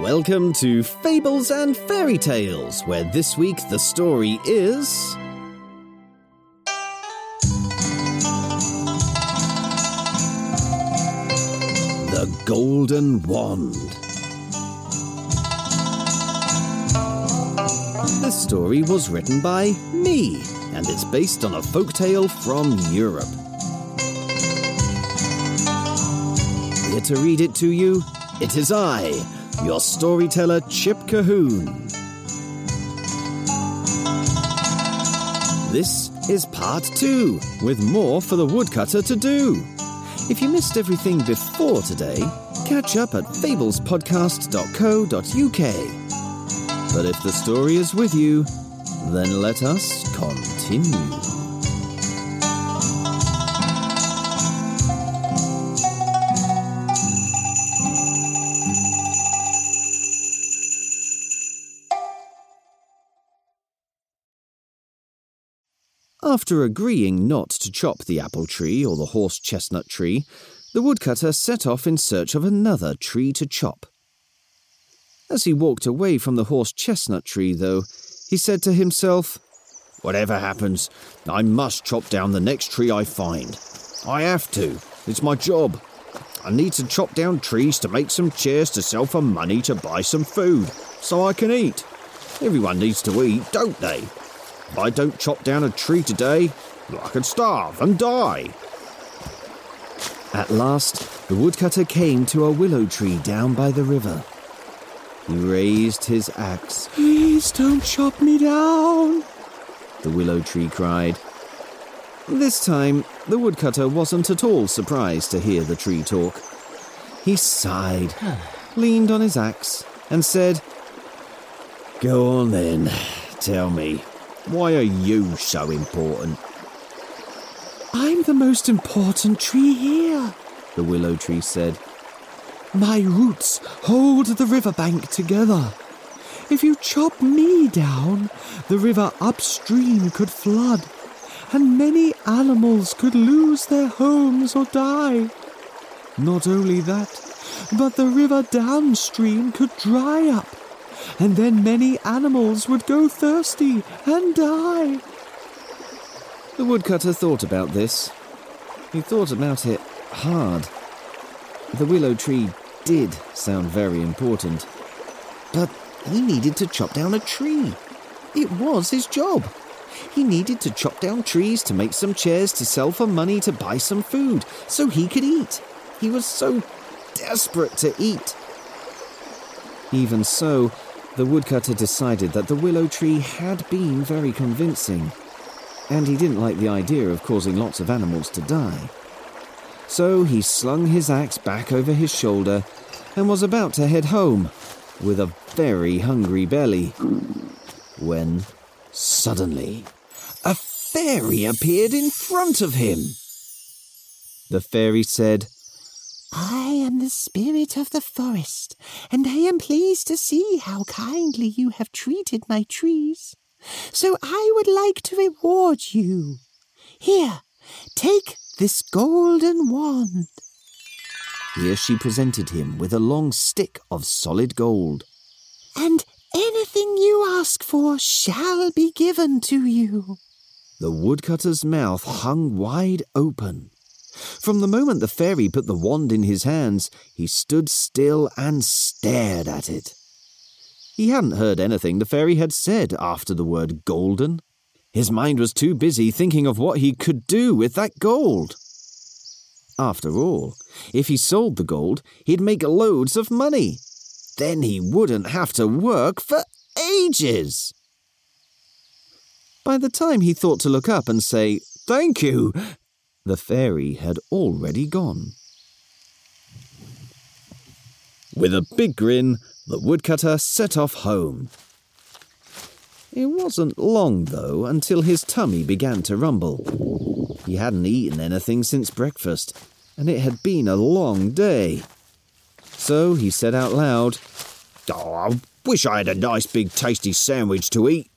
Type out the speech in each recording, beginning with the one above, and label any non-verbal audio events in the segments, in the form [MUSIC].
Welcome to Fables and Fairy Tales, where this week the story is. The Golden Wand. This story was written by me, and it's based on a folktale from Europe. Here to read it to you, it is I, your storyteller Chip Colquhoun. This is part two, with more for the woodcutter to do. If you missed everything before today, catch up at fablespodcast.co.uk. But if the story is with you, then let us continue. After agreeing not to chop the apple tree or the horse chestnut tree, the woodcutter set off in search of another tree to chop. As he walked away from the horse chestnut tree, though, he said to himself, Whatever happens, I must chop down the next tree I find. I have to. It's my job. I need to chop down trees to make some chairs to sell for money to buy some food, so I can eat. Everyone needs to eat, don't they? If I don't chop down a tree today, I could starve and die. At last, the woodcutter came to a willow tree down by the river. He raised his axe. Please don't chop me down, the willow tree cried. This time, the woodcutter wasn't at all surprised to hear the tree talk. He sighed, [SIGHS] leaned on his axe, and said, Go on then, tell me, why are you so important? I'm the most important tree here, the willow tree said. My roots hold the riverbank together. If you chop me down, the river upstream could flood, and many animals could lose their homes or die. Not only that, but the river downstream could dry up, and then many animals would go thirsty and die. The woodcutter thought about this. He thought about it hard. The willow tree did sound very important, but he needed to chop down a tree. It was his job. He needed to chop down trees to make some chairs to sell for money to buy some food so he could eat. He was so desperate to eat. Even so, the woodcutter decided that the willow tree had been very convincing, and he didn't like the idea of causing lots of animals to die. So he slung his axe back over his shoulder and was about to head home with a very hungry belly. When suddenly a fairy appeared in front of him. The fairy said, I am the spirit of the forest, and I am pleased to see how kindly you have treated my trees. So I would like to reward you. Here, take this golden wand. Here she presented him with a long stick of solid gold. And anything you ask for shall be given to you. The woodcutter's mouth hung wide open. From the moment the fairy put the wand in his hands, he stood still and stared at it. He hadn't heard anything the fairy had said after the word golden. His mind was too busy thinking of what he could do with that gold. After all, if he sold the gold, he'd make loads of money. Then he wouldn't have to work for ages. By the time he thought to look up and say, Thank you, the fairy had already gone. With a big grin, the woodcutter set off home. It wasn't long, though, until his tummy began to rumble. He hadn't eaten anything since breakfast, and it had been a long day. So he said out loud, Oh, I wish I had a nice big tasty sandwich to eat.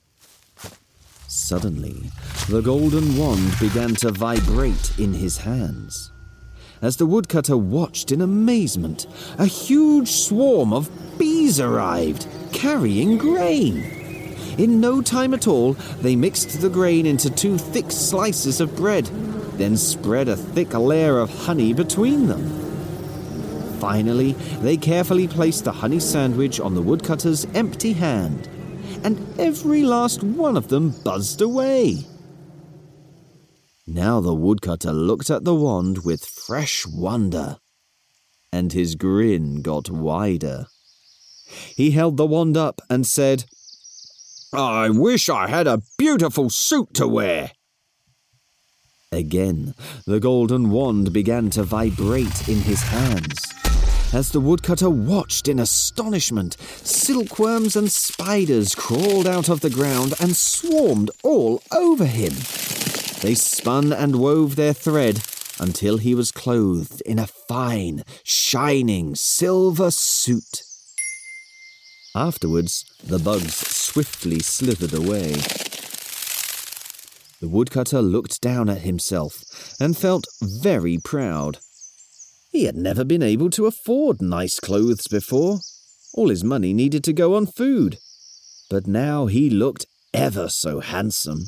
Suddenly, the golden wand began to vibrate in his hands. As the woodcutter watched in amazement, a huge swarm of bees arrived, carrying grain. In no time at all, they mixed the grain into two thick slices of bread, then spread a thick layer of honey between them. Finally, they carefully placed the honey sandwich on the woodcutter's empty hand, and every last one of them buzzed away. Now the woodcutter looked at the wand with fresh wonder, and his grin got wider. He held the wand up and said, I wish I had a beautiful suit to wear. Again, the golden wand began to vibrate in his hands. As the woodcutter watched in astonishment, silkworms and spiders crawled out of the ground and swarmed all over him. They spun and wove their thread until he was clothed in a fine, shining silver suit. Afterwards, the bugs swiftly slithered away. The woodcutter looked down at himself and felt very proud. He had never been able to afford nice clothes before. All his money needed to go on food. But now he looked ever so handsome.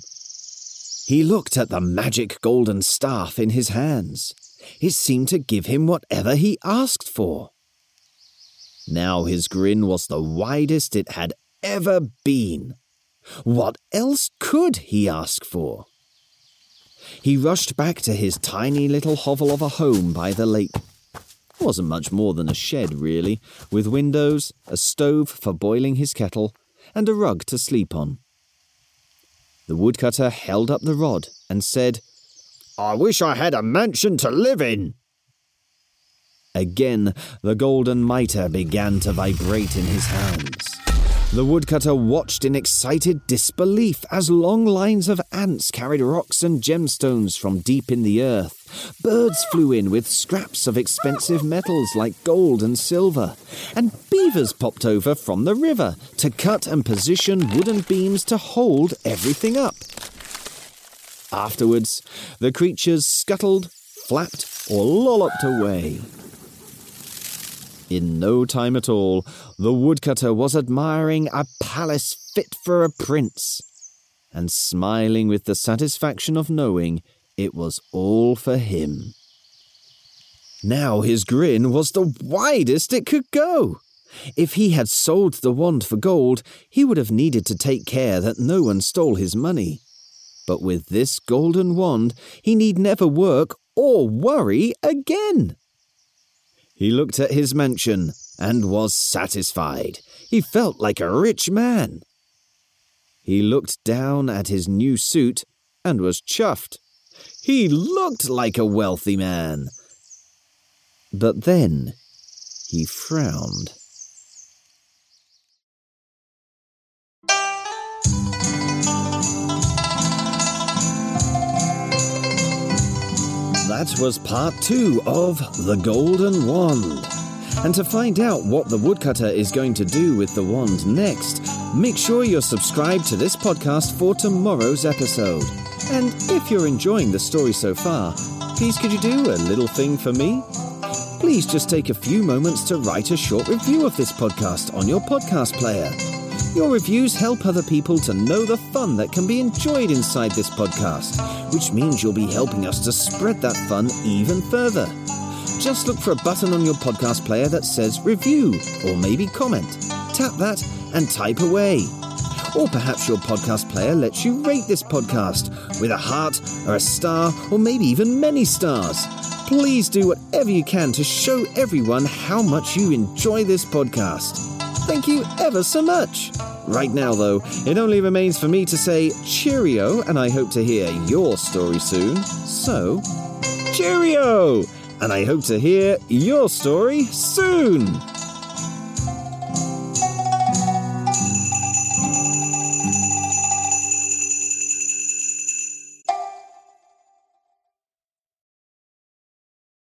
He looked at the magic golden staff in his hands. It seemed to give him whatever he asked for. Now his grin was the widest it had ever been. What else could he ask for? He rushed back to his tiny little hovel of a home by the lake wasn't much more than a shed, really, with windows, a stove for boiling his kettle, and a rug to sleep on. The woodcutter held up the rod and said, I wish I had a mansion to live in. Again, the golden mitre began to vibrate in his hands. The woodcutter watched in excited disbelief as long lines of ants carried rocks and gemstones from deep in the earth. Birds flew in with scraps of expensive metals like gold and silver, and beavers popped over from the river to cut and position wooden beams to hold everything up. Afterwards, the creatures scuttled, flapped, or lolloped away. In no time at all, the woodcutter was admiring a palace fit for a prince, and smiling with the satisfaction of knowing it was all for him. Now his grin was the widest it could go. If he had sold the wand for gold, he would have needed to take care that no one stole his money. But with this golden wand, he need never work or worry again. He looked at his mansion and was satisfied. He felt like a rich man. He looked down at his new suit and was chuffed. He looked like a wealthy man. But then he frowned. That was part two of The Golden Wand. And to find out what the woodcutter is going to do with the wand next, make sure you're subscribed to this podcast for tomorrow's episode. And if you're enjoying the story so far, please could you do a little thing for me? Please just take a few moments to write a short review of this podcast on your podcast player. Your reviews help other people to know the fun that can be enjoyed inside this podcast, which means you'll be helping us to spread that fun even further. Just look for a button on your podcast player that says review or maybe comment. Tap that and type away. Or perhaps your podcast player lets you rate this podcast with a heart or a star or maybe even many stars. Please do whatever you can to show everyone how much you enjoy this podcast. Thank you ever so much. Right now, though, it only remains for me to say cheerio, and I hope to hear your story soon. So, cheerio! And I hope to hear your story soon!